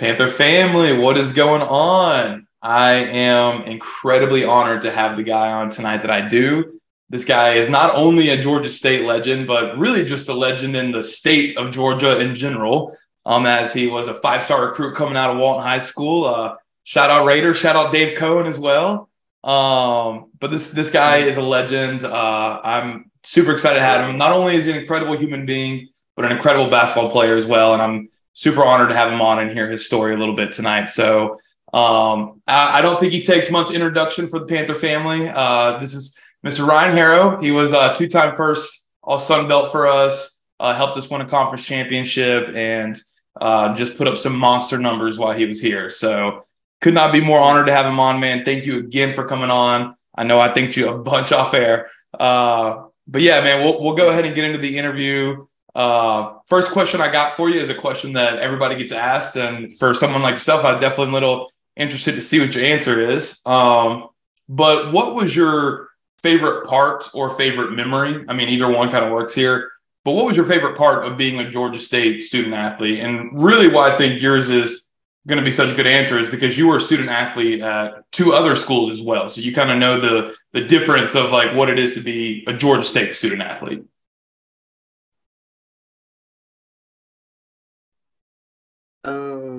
Panther family, what is going on? I am incredibly honored to have the guy on tonight that I do. This guy is not only a Georgia State legend, but really just a legend in the state of Georgia in general, um, as he was a five star recruit coming out of Walton High School. Uh, shout out Raiders, shout out Dave Cohen as well. Um, but this this guy is a legend. Uh, I'm super excited to have him. Not only is he an incredible human being, but an incredible basketball player as well. And I'm super honored to have him on and hear his story a little bit tonight. So um, I, I, don't think he takes much introduction for the Panther family. Uh, this is Mr. Ryan Harrow. He was a two-time first All Sun Belt for us. Uh, helped us win a conference championship and uh, just put up some monster numbers while he was here. So could not be more honored to have him on, man. Thank you again for coming on. I know I thanked you a bunch off air. Uh, but yeah, man, we'll, we'll go ahead and get into the interview. Uh, first question I got for you is a question that everybody gets asked, and for someone like yourself, I'm definitely a little interested to see what your answer is. Um, but what was your favorite part or favorite memory? I mean, either one kind of works here. But what was your favorite part of being a Georgia State student athlete? And really, why I think yours is going to be such a good answer is because you were a student athlete at two other schools as well. So you kind of know the the difference of like what it is to be a Georgia State student athlete.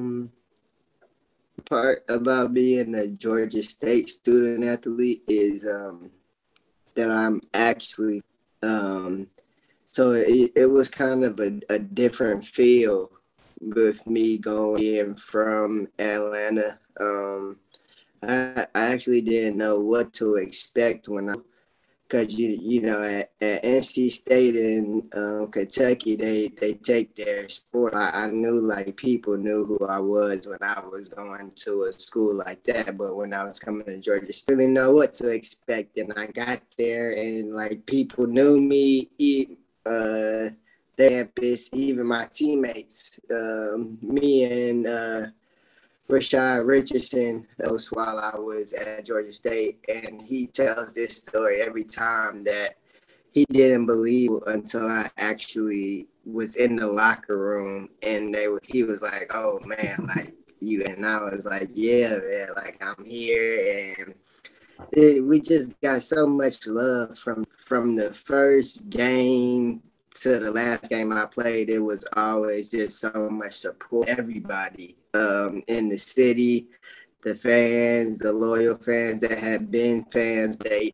Um, part about being a Georgia State student athlete is um that I'm actually um so it, it was kind of a, a different feel with me going in from Atlanta. Um, I, I actually didn't know what to expect when I because you you know at, at NC State and um, Kentucky they they take their sport. I, I knew like people knew who I was when I was going to a school like that, but when I was coming to Georgia, still didn't know what to expect. And I got there and like people knew me. Uh, campus, even my teammates, um, me and. Uh, Rashad Richardson. Was while I was at Georgia State, and he tells this story every time that he didn't believe until I actually was in the locker room, and they were, he was like, "Oh man, like you," and I was like, "Yeah, man, like I'm here," and it, we just got so much love from from the first game to the last game I played, it was always just so much support. Everybody um, in the city, the fans, the loyal fans that have been fans, they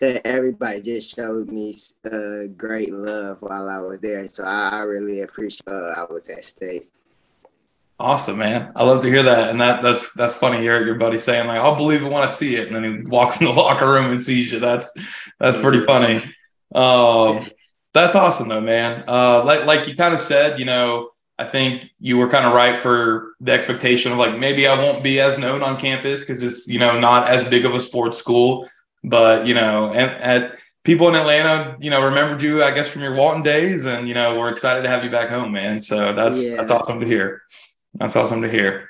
that everybody just showed me uh, great love while I was there. So I, really appreciate uh, I was at state. Awesome, man. I love to hear that. And that that's that's funny. Your your buddy saying like, I'll believe it when I see it. And then he walks in the locker room and sees you. That's that's pretty funny. Um, that's awesome though, man. Uh, like like you kind of said, you know, I think you were kind of right for the expectation of like maybe I won't be as known on campus because it's you know not as big of a sports school, but you know, and at people in Atlanta, you know, remembered you, I guess, from your Walton days, and you know, we're excited to have you back home, man. So that's yeah. that's awesome to hear. That's awesome to hear.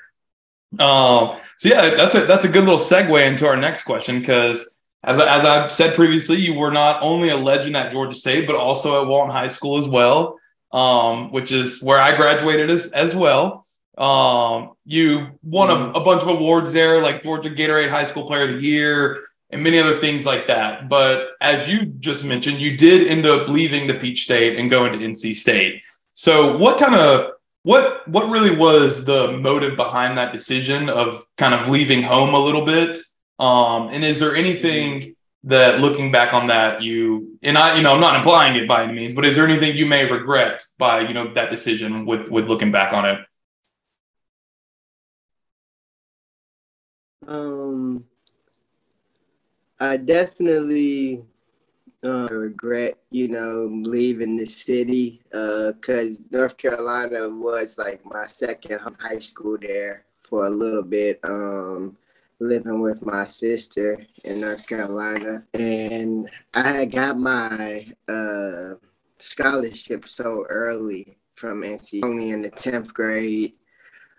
Um, so yeah, that's a that's a good little segue into our next question because as, as I've said previously, you were not only a legend at Georgia State, but also at Walton High School as well, um, which is where I graduated as, as well. Um, you won a, mm-hmm. a, bunch of awards there, like Georgia Gatorade High School Player of the Year and many other things like that. But as you just mentioned, you did end up leaving the Peach State and going to NC State. So what kind of what what really was the motive behind that decision of kind of leaving home a little bit um, and is there anything that looking back on that you and I, you know, I'm not implying it by any means, but is there anything you may regret by, you know, that decision with with looking back on it? Um I definitely uh, regret, you know, leaving the city because uh, North Carolina was like my second high school there for a little bit. Um, living with my sister in North Carolina, and I had got my uh, scholarship so early from NC, only in the tenth grade.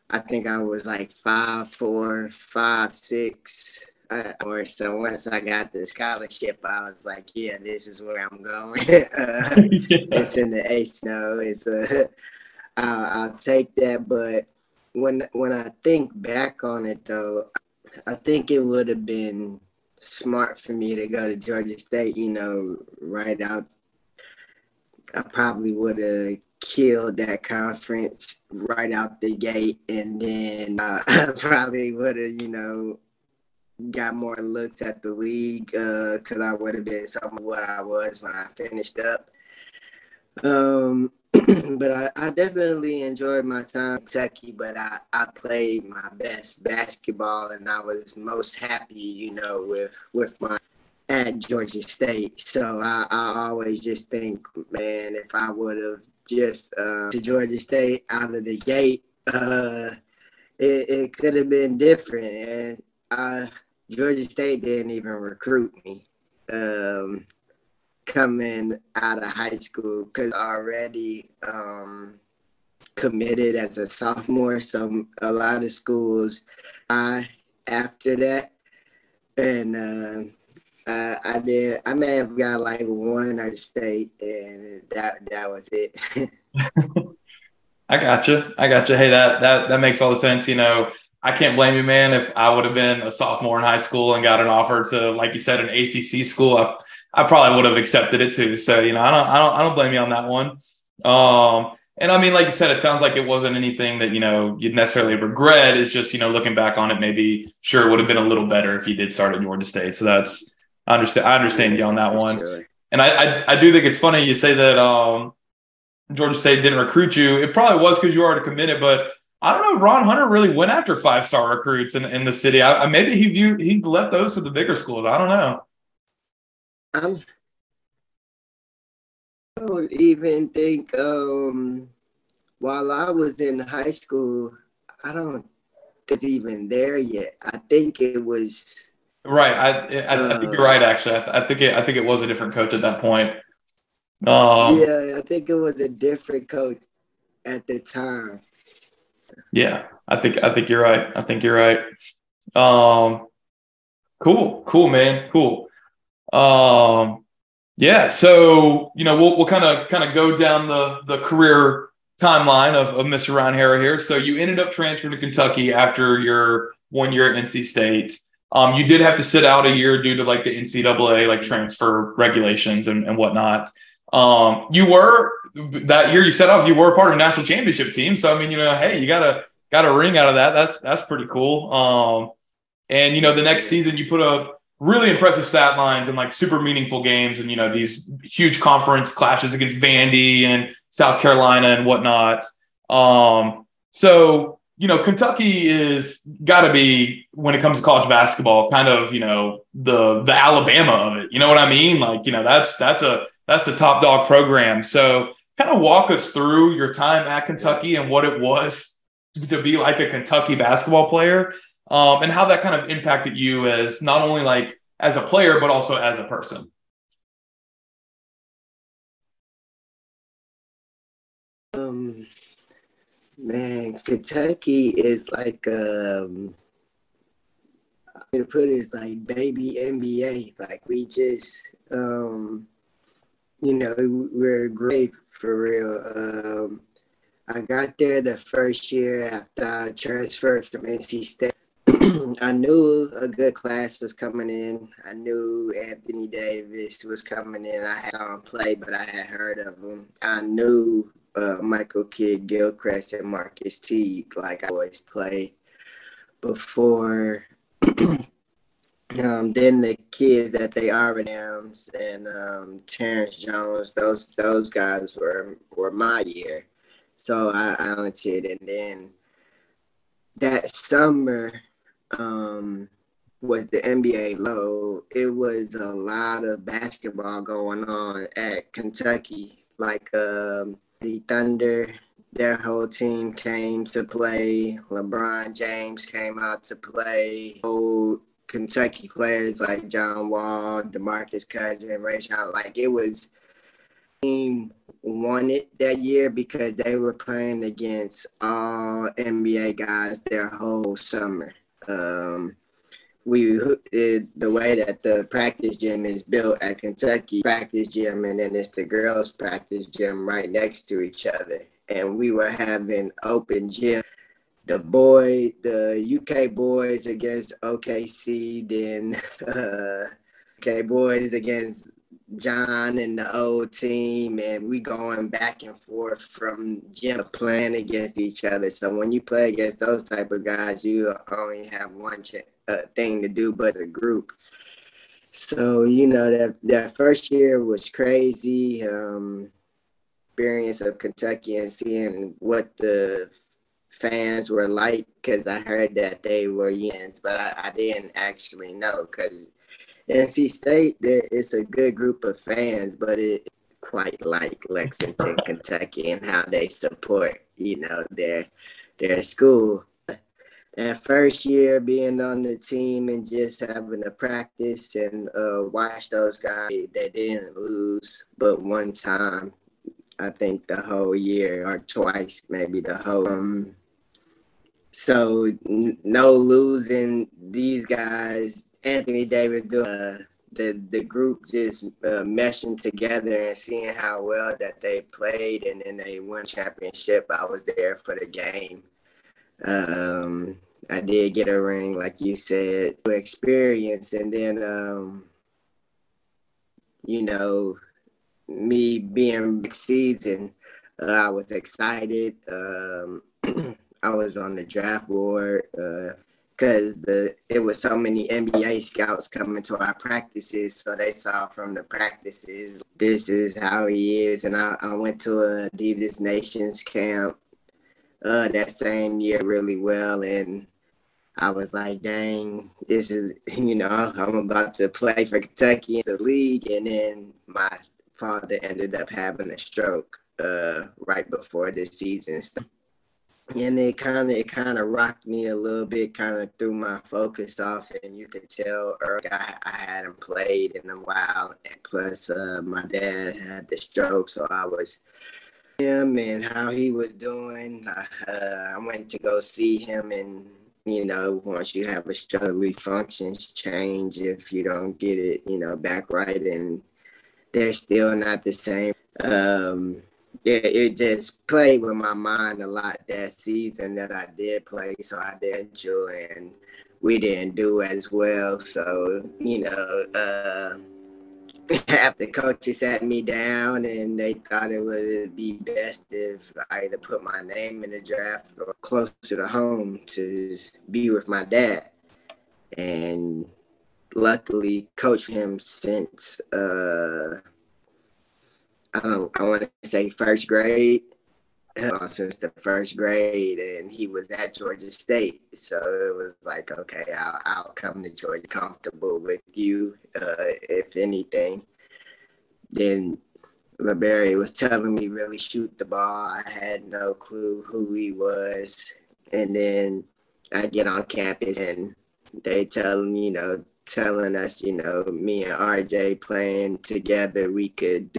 I think I was like five, four, five, six. Uh, or so once I got the scholarship, I was like, yeah, this is where I'm going. uh, yeah. It's in the ACE. No, it's a. I'll, I'll take that, but when when I think back on it though, I think it would have been smart for me to go to Georgia State. You know, right out. I probably would have killed that conference right out the gate, and then uh, I probably would have, you know, got more looks at the league because uh, I would have been some of what I was when I finished up. Um, but I, I, definitely enjoyed my time in Kentucky, but I, I played my best basketball and I was most happy, you know, with, with my at Georgia State. So I, I always just think, man, if I would have just uh, to Georgia State out of the gate, uh, it, it could have been different. And uh, Georgia State didn't even recruit me. Um, coming out of high school because already um, committed as a sophomore. So a lot of schools I after that, and uh, I, I did. I may have got like one or state, and that that was it. I got you. I got you. Hey, that that that makes all the sense. You know, I can't blame you, man. If I would have been a sophomore in high school and got an offer to, like you said, an ACC school, I, I probably would have accepted it too. So you know, I don't, I don't, I don't blame you on that one. Um, and I mean, like you said, it sounds like it wasn't anything that you know you'd necessarily regret. It's just you know, looking back on it, maybe sure it would have been a little better if you did start at Georgia State. So that's I understand. I understand you on that one. And I, I, I do think it's funny you say that um, Georgia State didn't recruit you. It probably was because you already committed, but I don't know. Ron Hunter really went after five star recruits in, in the city. I, maybe he viewed he left those to the bigger schools. I don't know. Um, I don't even think um, while I was in high school, I don't think even there yet. I think it was right. I I, uh, I think you're right. Actually, I, I, think it I think it was a different coach at that point. Um, yeah, I think it was a different coach at the time. Yeah, I think I think you're right. I think you're right. Um, cool, cool, man, cool. Um, yeah. So you know, we'll we'll kind of kind of go down the the career timeline of, of Mr. Ryan Harrow here. So you ended up transferring to Kentucky after your one year at NC State. Um, you did have to sit out a year due to like the NCAA like transfer regulations and, and whatnot. Um, you were that year you set off, you were part of a national championship team. So I mean, you know, hey, you got a got a ring out of that. That's that's pretty cool. Um, and you know, the next season you put up really impressive stat lines and like super meaningful games, and you know these huge conference clashes against Vandy and South Carolina and whatnot. Um, so you know, Kentucky is got to be when it comes to college basketball, kind of you know the the Alabama of it. You know what I mean? Like you know that's that's a that's the top dog program. So kind of walk us through your time at Kentucky and what it was to be like a Kentucky basketball player um, and how that kind of impacted you as not only like as a player, but also as a person. Um, man, Kentucky is like, um, to put it is like baby NBA. Like we just, um, you know, we're great for real. Um, I got there the first year after I transferred from NC State. I knew a good class was coming in. I knew Anthony Davis was coming in. I had him play, but I had heard of him. I knew uh, Michael Kidd Gilchrist and Marquis Teague, like I always play before um, then the kids that they are Adams and um, Terrence Jones, those those guys were were my year. So I, I entered, and then that summer um, was the NBA low. It was a lot of basketball going on at Kentucky, like um, the Thunder. Their whole team came to play. LeBron James came out to play. Old Kentucky players like John Wall, DeMarcus Cousins, Rajon. Like it was team won it that year because they were playing against all NBA guys their whole summer. Um, we the way that the practice gym is built at Kentucky. Practice gym, and then it's the girls' practice gym right next to each other, and we were having open gym. The boy, the UK boys against OKC, then uh, UK boys against John and the old team, and we going back and forth from gym playing against each other. So when you play against those type of guys, you only have one ch- uh, thing to do, but a group. So you know that that first year was crazy. Um, experience of Kentucky and seeing what the fans were like because I heard that they were Yens, but I, I didn't actually know because NC State it's a good group of fans, but it quite like Lexington, Kentucky, and how they support you know their their school. And first year being on the team and just having to practice and uh, watch those guys, they didn't lose but one time. I think the whole year or twice, maybe the whole. Um, so n- no losing these guys. Anthony Davis doing uh, the the group just uh, meshing together and seeing how well that they played, and then they won championship. I was there for the game. Um, I did get a ring, like you said, experience, and then um, you know, me being season, uh, I was excited. Um, I was on the draft board because the it was so many NBA scouts coming to our practices, so they saw from the practices this is how he is, and I, I went to a Adidas Nations camp uh, that same year really well, and I was like, dang, this is you know I'm about to play for Kentucky in the league, and then my father ended up having a stroke uh, right before the season and it kind of it kind of rocked me a little bit, kind of threw my focus off, and you could tell early I, I hadn't played in a while, and plus uh, my dad had the stroke, so I was him and how he was doing. Uh, I went to go see him, and you know, once you have a stroke, functions change if you don't get it, you know, back right, and they're still not the same. Um, yeah, it just played with my mind a lot that season that I did play. So I didn't enjoy, and we didn't do as well. So you know, uh, the coaches sat me down, and they thought it would be best if I either put my name in the draft or closer to home to be with my dad. And luckily, coach him since. Uh, I don't I want to say first grade uh, since the first grade, and he was at Georgia State, so it was like, okay, I'll, I'll come to Georgia comfortable with you, uh, if anything. Then LeBerry was telling me really shoot the ball. I had no clue who he was, and then I get on campus and they tell me, you know, telling us, you know, me and RJ playing together, we could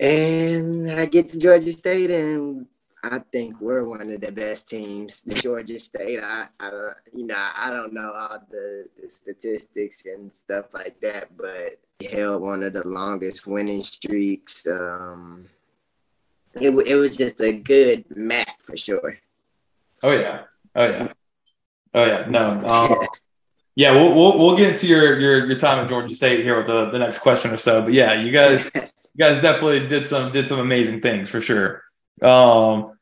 and I get to Georgia State, and I think we're one of the best teams. The Georgia State, I, I don't, you know, I don't know all the, the statistics and stuff like that, but held one of the longest winning streaks. Um, it, it was just a good match for sure. Oh yeah, oh yeah, oh yeah. No, um, yeah, we'll, we'll we'll get into your your your time at Georgia State here with the the next question or so. But yeah, you guys you guys definitely did some did some amazing things for sure. Um,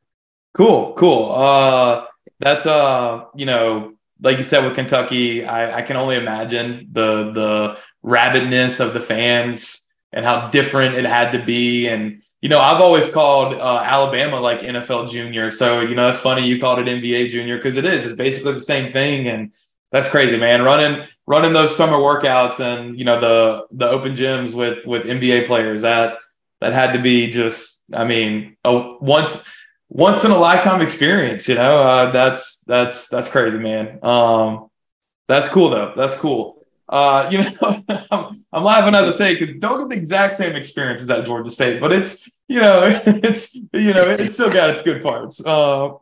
cool, cool. Uh, that's uh, you know, like you said with Kentucky, I, I can only imagine the the rabidness of the fans and how different it had to be. And you know, I've always called uh, Alabama like NFL junior. So you know, it's funny you called it NBA junior because it is. It's basically the same thing. And that's crazy, man. Running running those summer workouts and you know the the open gyms with with NBA players that that had to be just I mean a once once in a lifetime experience. You know uh, that's that's that's crazy, man. Um, that's cool though. That's cool. Uh, you know, I'm, I'm laughing as I say because don't get the exact same experience as at Georgia State, but it's you know it's you know it's still got its good parts. Uh, um,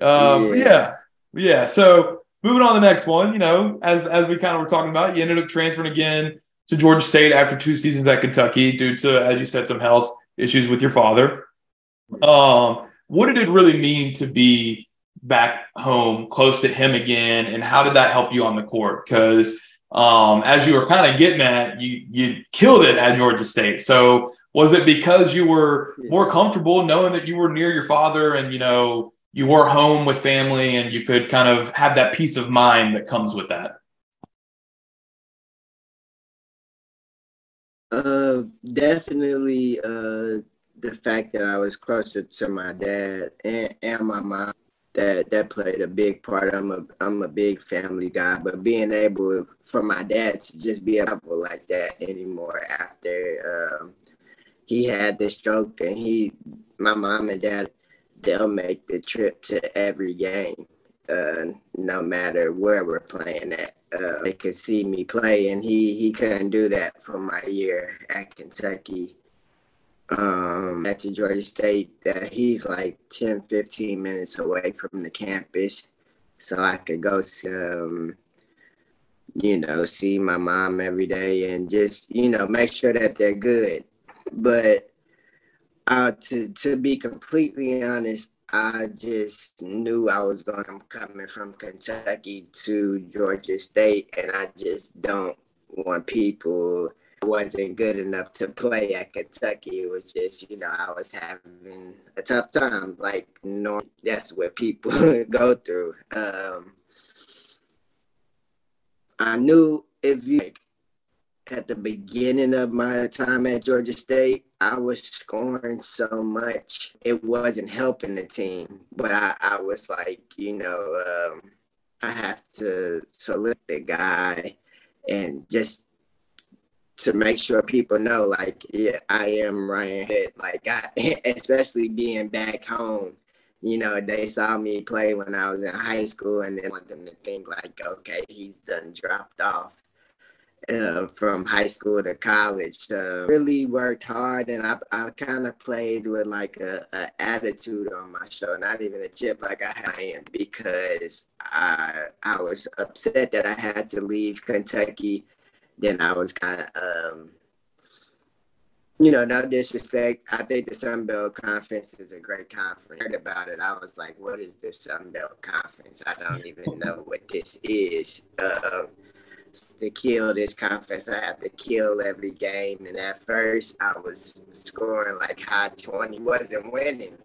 yeah. yeah, yeah. So moving on to the next one, you know, as as we kind of were talking about, you ended up transferring again to Georgia State after two seasons at Kentucky due to, as you said, some health issues with your father. Um, what did it really mean to be back home close to him again? And how did that help you on the court? Because um, as you were kind of getting at, you you killed it at Georgia State. So was it because you were more comfortable knowing that you were near your father and you know you were home with family and you could kind of have that peace of mind that comes with that? Uh, definitely. Uh, the fact that I was closer to my dad and, and my mom that that played a big part. I'm a I'm a big family guy, but being able for my dad to just be able like that anymore after um, he had the stroke and he my mom and dad they'll make the trip to every game, uh, no matter where we're playing at. Uh, they could see me play, and he he couldn't do that for my year at Kentucky um, at the Georgia State that he's like 10, 15 minutes away from the campus. So I could go see, um, you know, see my mom every day and just, you know, make sure that they're good. But uh, to, to be completely honest, I just knew I was going to coming from Kentucky to Georgia State, and I just don't want people wasn't good enough to play at Kentucky. It was just, you know, I was having a tough time. Like, no, that's what people go through. Um, I knew if you, like, at the beginning of my time at Georgia State, I was scoring so much, it wasn't helping the team. But I, I was like, you know, um, I have to select the guy and just to make sure people know, like, yeah, I am Ryan Harrow. Like, I, especially being back home, you know, they saw me play when I was in high school, and they want them to think like, okay, he's done dropped off. Uh, from high school to college, uh, really worked hard, and I, I kind of played with like a, a, attitude on my show, not even a chip like I am, because I I was upset that I had to leave Kentucky then I was kind of, um, you know, no disrespect. I think the Sun Belt Conference is a great conference. I heard about it. I was like, what is this Sun Belt Conference? I don't even know what this is. Uh, to kill this conference, I have to kill every game. And at first, I was scoring like high 20, wasn't winning.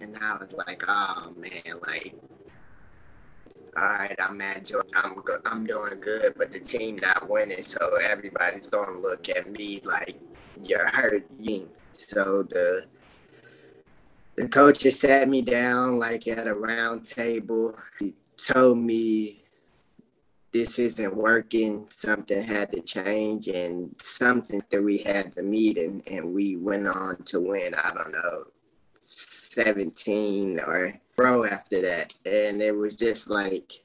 And I was like, oh man, like all right, I'm at I'm. I'm doing good, but the team not winning, so everybody's gonna look at me like you're hurting. So the the coach just sat me down like at a round table. He told me this isn't working. Something had to change, and something that we had to meet, and, we went on to win. I don't know, seventeen or pro after that. And it was just like,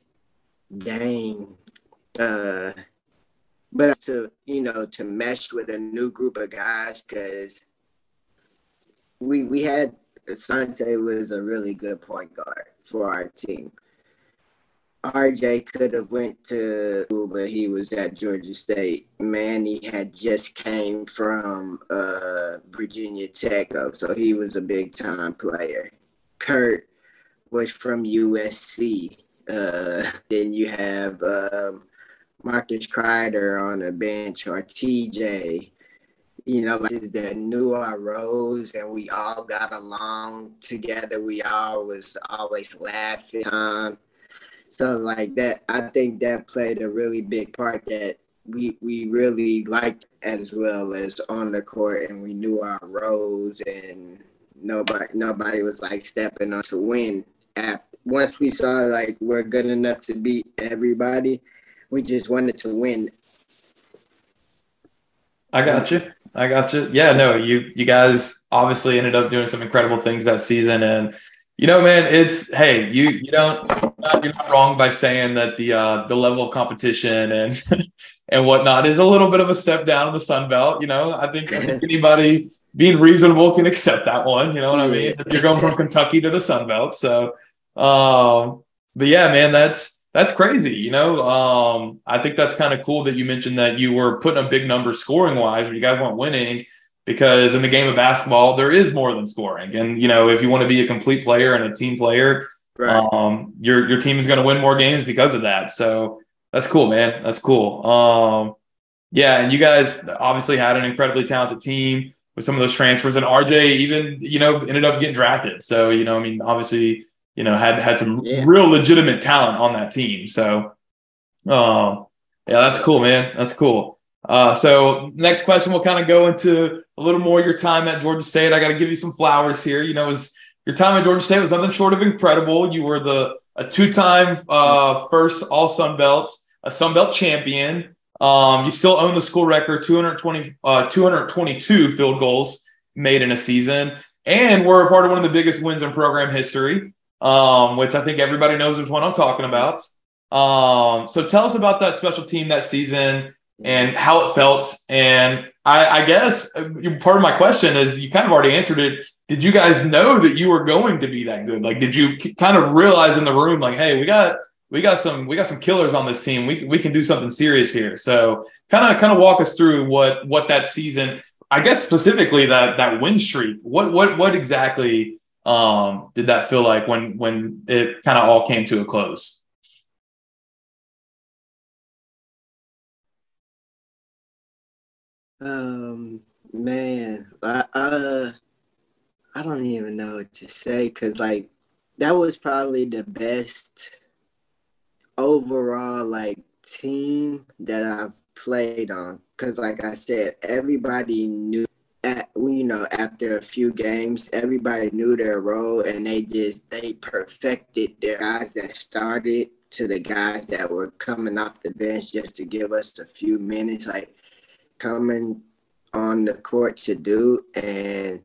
dang. Uh, but to, you know, to mesh with a new group of guys, because we, we had, Sante was a really good point guard for our team. RJ could have went to but he was at Georgia State. Manny had just came from uh, Virginia Tech, so he was a big time player. Kurt was from USC. Uh, then you have um, Markus Crider on the bench or TJ. You know, like that knew our roles and we all got along together. We all was always laughing. Um, so like that, I think that played a really big part that we we really liked as well as on the court and we knew our roles and nobody nobody was like stepping on to win after once we saw like we're good enough to beat everybody, we just wanted to win. I got you. I got you. Yeah, no, you you guys obviously ended up doing some incredible things that season, and you know, man, it's hey, you you don't you're not wrong by saying that the uh, the level of competition and and whatnot is a little bit of a step down in the Sun Belt. You know, I think, I think anybody being reasonable can accept that one. You know what I mean? You're going from Kentucky to the Sun Belt, so um, but yeah, man, that's that's crazy. You know, um, I think that's kind of cool that you mentioned that you were putting a big number scoring wise, but you guys weren't winning because in the game of basketball there is more than scoring. And you know, if you want to be a complete player and a team player, right. um, your your team is going to win more games because of that. So that's cool, man. That's cool. Um, yeah, and you guys obviously had an incredibly talented team with some of those transfers, and RJ even you know ended up getting drafted. So you know, I mean, obviously, you know, had had some yeah. real legitimate talent on that team. So, um, yeah, that's cool, man. That's cool. Uh, so next question, we'll kind of go into a little more your time at Georgia State. I got to give you some flowers here. You know, was your time at Georgia State was nothing short of incredible. You were the a two-time uh, first All Sun Belt, a Sun Belt champion. Um, you still own the school record 220, uh, 222 field goals made in a season, and we're a part of one of the biggest wins in program history, um, which I think everybody knows which one I'm talking about. Um, so tell us about that special team that season and how it felt. And I, I, guess uh, part of my question is you kind of already answered it. Did you guys know that you were going to be that good? Like, did you kind of realize in the room, like, hey, we got we got some we got some killers on this team. We we can do something serious here. So kind of kind of walk us through what what that season. I guess specifically that that win streak. What what what exactly um, did that feel like when when it kind of all came to a close? Um, man, I uh, I don't even know what to say because like that was probably the best overall like team that I've played on. Cause like I said, everybody knew at you know after a few games, everybody knew their role and they just they perfected their guys that started to the guys that were coming off the bench just to give us a few minutes. Like coming on the court to do. And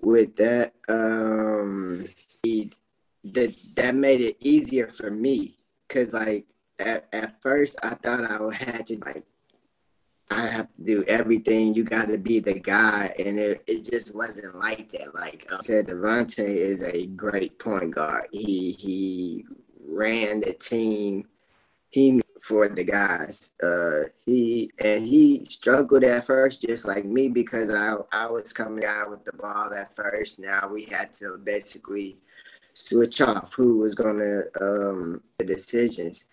with that, um, he, that that made it easier for me because like at, at first I thought I would have to like I have to do everything. You got to be the guy, and it, it just wasn't like that. Like I said, Devonta is a great point guard. He he ran the team. He for the guys. Uh, he and he struggled at first, just like me, because I I was coming out with the ball at first. Now we had to basically switch off who was gonna um the decisions.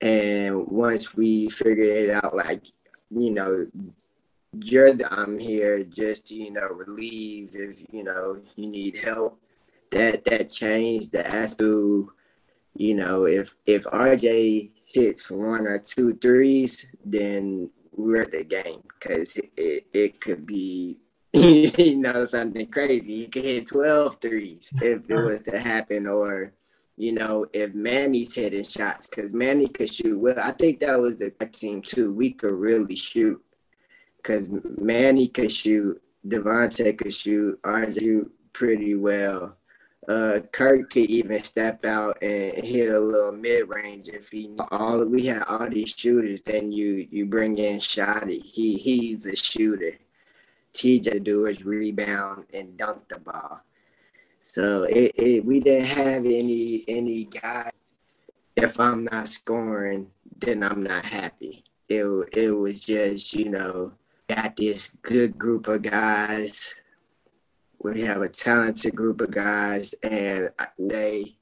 And once we figured it out, like you know, you're the, I'm here just to, you know relieve if you know you need help. That that changed the to, you know, if if RJ hits for one or two threes, then we're at the game because it, it, it, could be, you know, something crazy. He could hit 12 threes if it was to happen, or, you know, if Manny's hitting shots because Manny could shoot well. I think that was the team too. We could really shoot because Manny could shoot, Devonta could shoot, RJ pretty well uh, Kirk could even step out and hit a little mid range if he all we had all these shooters. Then you you bring in Shotty. He he's a shooter. TJ do his rebound and dunk the ball. So it, it we didn't have any any guy. If I'm not scoring, then I'm not happy. It it was just you know got this good group of guys we have a talented group of guys, and they.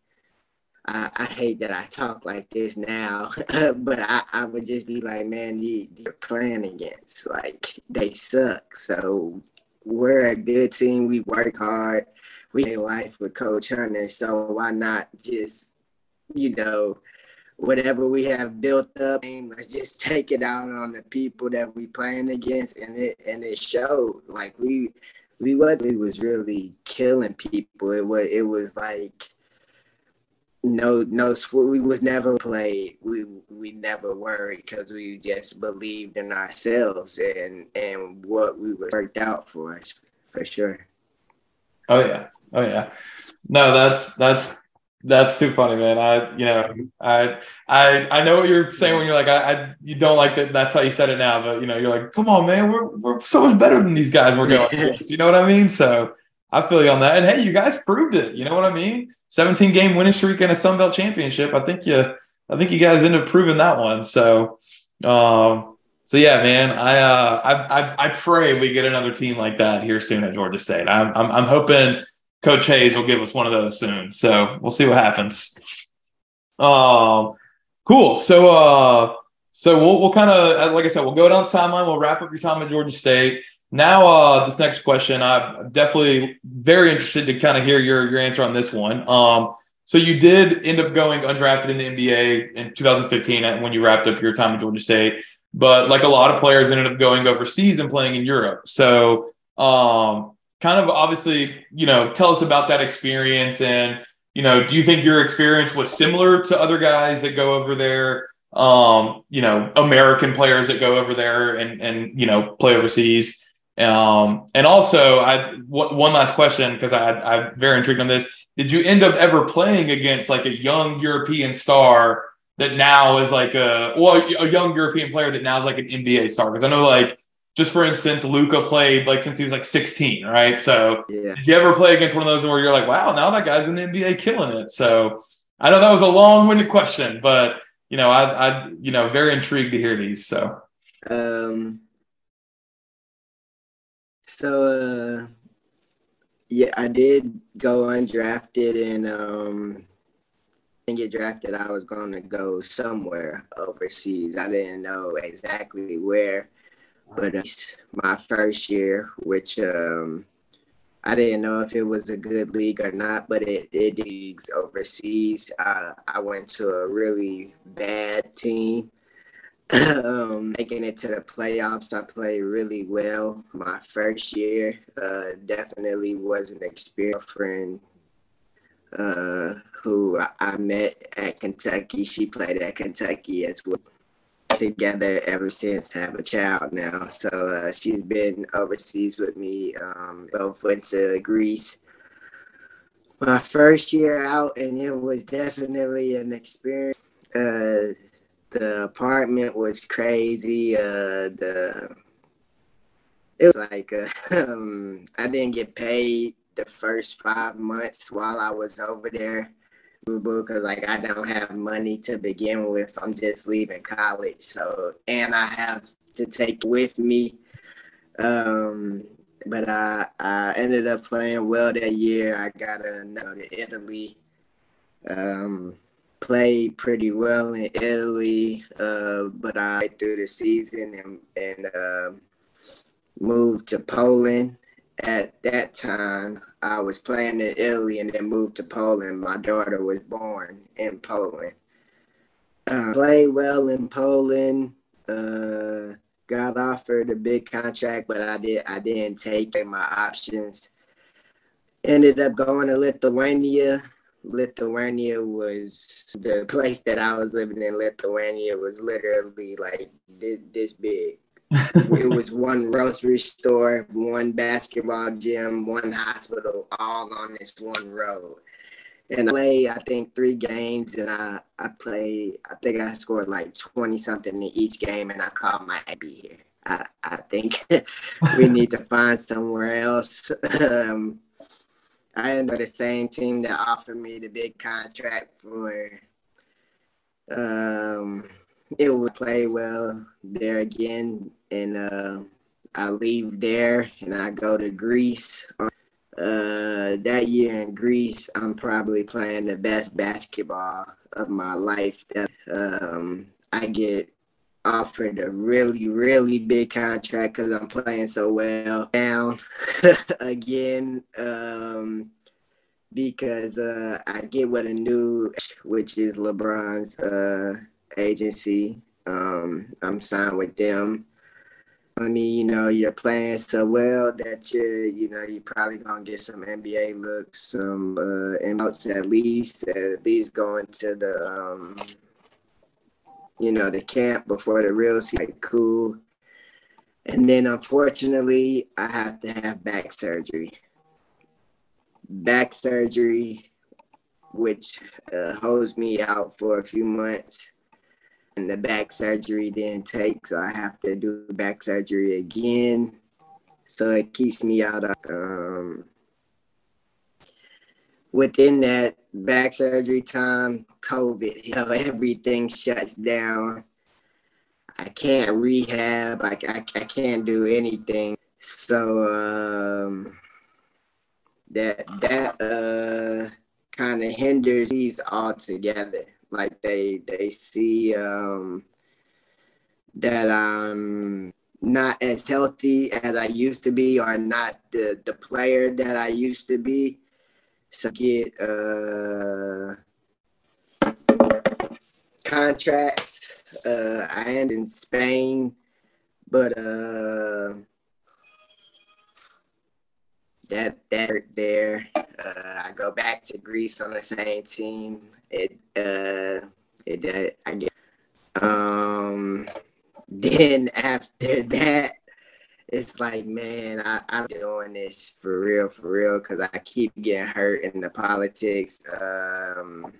I, I hate that I talk like this now, but I, I would just be like, man, you, you're playing against like they suck. So we're a good team. We work hard. We make life with Coach Hunter. So why not just, you know, whatever we have built up, let's just take it out on the people that we playing against, and it and it showed. Like we we was we was really killing people. It was it was like no no we was never played. We we never worried because we just believed in ourselves and and what we were worked out for us for sure. Oh yeah, oh yeah. No, that's that's that's too funny, man. I, you know, I, I, I know what you're saying when you're like, I, I you don't like that. That's how you said it now, but you know, you're like, come on, man, we're, we're so much better than these guys we're going. you know what I mean? So I feel you on that. And hey, you guys proved it. You know what I mean? 17 game winning streak and a Sun Belt championship. I think you, I think you guys ended up proving that one. So, um, so yeah, man, I, uh, I, I, I pray we get another team like that here soon at Georgia State. I'm, I'm, I'm hoping Coach Hayes will give us one of those soon. So we'll see what happens. Um, cool. So, uh, so we'll, we'll kind of, like I said, we'll go down the timeline. We'll wrap up your time at Georgia State. Now, uh, this next question, I'm definitely very interested to kind of hear your, your answer on this one. Um, so you did end up going undrafted in the NBA in 2015 when you wrapped up your time at Georgia State. But like a lot of players ended up going overseas and playing in Europe. So um, kind of obviously, you know, tell us about that experience. And, you know, do you think your experience was similar to other guys that go over there? Um, you know, American players that go over there and, and, you know, play overseas. Um, and also, I w- one last question because I I'm very intrigued on this. Did you end up ever playing against like a young European star that now is like a well a young European player that now is like an NBA star? Because I know like just for instance, Luka played like since he was like 16, right? So yeah. did you ever play against one of those where you're like, wow, now that guy's in the NBA killing it? So I know that was a long-winded question, but you know, I I you know very intrigued to hear these. So um so uh yeah, I did go undrafted and um didn't get drafted. I was going to go somewhere overseas. I didn't know exactly where, but uh, my first year, which um I didn't know if it was a good league or not, but it, it leagues overseas. I, I went to a really bad team um, making it to the playoffs, I played really well. My first year uh, definitely was an experience friend uh, who I met at Kentucky. She played at Kentucky as well. Together ever since. Have a child now, so uh, she's been overseas with me. Um, both went to Greece. My first year out, and it was definitely an experience. Uh, the apartment was crazy. Uh, the it was like uh, I didn't get paid the first five months while I was over there because like I don't have money to begin with. I'm just leaving college, so and I have to take with me. Um, but I I ended up playing well that year. I got a no to Italy. Um, played pretty well in Italy, uh, but I through the season and, and uh, moved to Poland. At that time, I was playing in Italy and then moved to Poland. My daughter was born in Poland. Uh, played well in Poland. Uh, got offered a big contract, but I did I didn't take my options. Ended up going to Lithuania Lithuania was the place that I was living in. Lithuania was literally like this, this big. It was one grocery store, one basketball gym, one hospital, all on this one road. And I played, I think, three games, and I I played. I think I scored like twenty something in each game, and I called my be here. I I think we need to find somewhere else. um, I ended up the same team that offered me the big contract for. Um, it would play well there again, and uh, I leave there and I go to Greece. Uh, that year in Greece, I'm probably playing the best basketball of my life. That um, I get offered a really, really big contract because I'm playing so well. Down again um, because uh, I get with a new, which is LeBron's uh, agency. Um, I'm signed with them. I mean, you know, you're playing so well that you're, you know, you're probably gonna get some NBA looks, some uh, and at least, at least going to the um, you know, the camp before the real. Like, cool. And then unfortunately, I have to have back surgery. Back surgery, which uh, holds me out for a few months. And the back surgery didn't take, so I have to do back surgery again. So it keeps me out of um, within that back surgery time, COVID, you know, everything shuts down. I can't rehab. I, I, I can't do anything. So um, that that uh kind of hinders these all together. Like they they see um that I'm not as healthy as I used to be or not the the player that I used to be. So get uh contracts. Uh I end in Spain, but uh that that there. Uh, I go back to Greece on the same team. It uh it uh, I get um then after that it's like man I, i'm doing this for real for real because i keep getting hurt in the politics um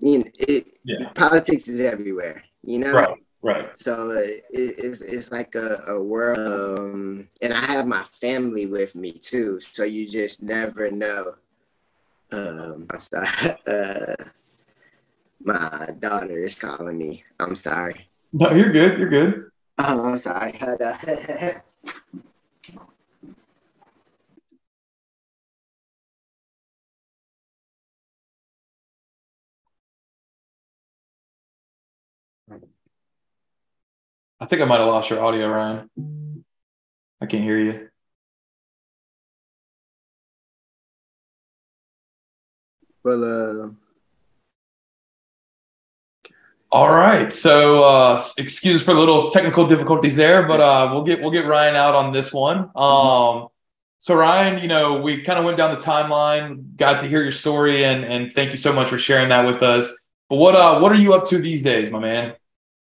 you know it, yeah. politics is everywhere you know right Right. So it, it's it's like a, a world, um, and I have my family with me too. So you just never know. Um, I'm sorry. Uh, my daughter is calling me. I'm sorry. No, you're good. You're good. Oh, I'm sorry. I think I might have lost your audio, Ryan. I can't hear you. Well, uh, all right. So, uh, excuse for little technical difficulties there, but uh, we'll get we'll get Ryan out on this one. Um, so Ryan, you know, we kind of went down the timeline, got to hear your story, and and thank you so much for sharing that with us. But what uh, what are you up to these days, my man?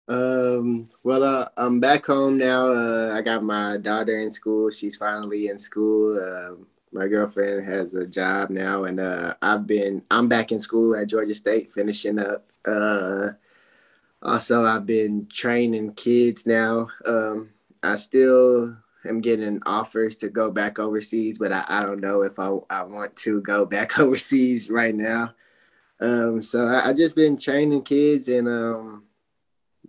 Um, well, uh, I'm back home now. Uh, I got my daughter in school. She's finally in school. Uh, my girlfriend has a job now, and uh, I've been I'm back in school at Georgia State, finishing up. Uh, also, I've been training kids now. Um, I still am getting offers to go back overseas, but I, I don't know if I, I want to go back overseas right now. Um, so I, I just been training kids and um,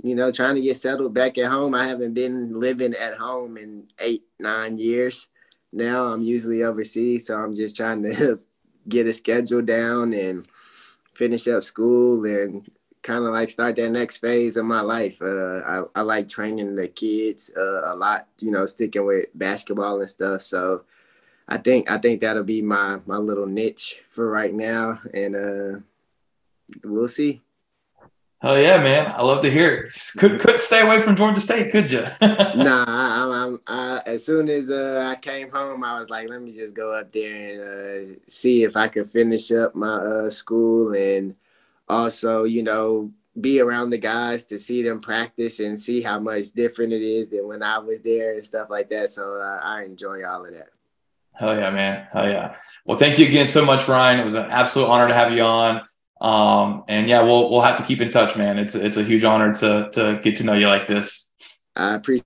you know, trying to get settled back at home. I haven't been living at home in eight, nine years. Now I'm usually overseas, so I'm just trying to get a schedule down and finish up school and kind of like start that next phase of my life. Uh, I, I like training the kids uh, a lot, you know, sticking with basketball and stuff. So I think I think that'll be my my little niche for right now, and uh, we'll see. Oh yeah, man! I love to hear it. Could couldn't stay away from Georgia State, could you? nah, I, I'm, I, as soon as uh, I came home, I was like, let me just go up there and uh, see if I could finish up my uh, school and also, you know, be around the guys to see them practice and see how much different it is than when I was there and stuff like that. So uh, I enjoy all of that. Hell yeah, man! Hell yeah! Well, thank you again so much, Ryan. It was an absolute honor to have you on. Um, and yeah, we'll we'll have to keep in touch, man. It's it's a huge honor to to get to know you like this. I appreciate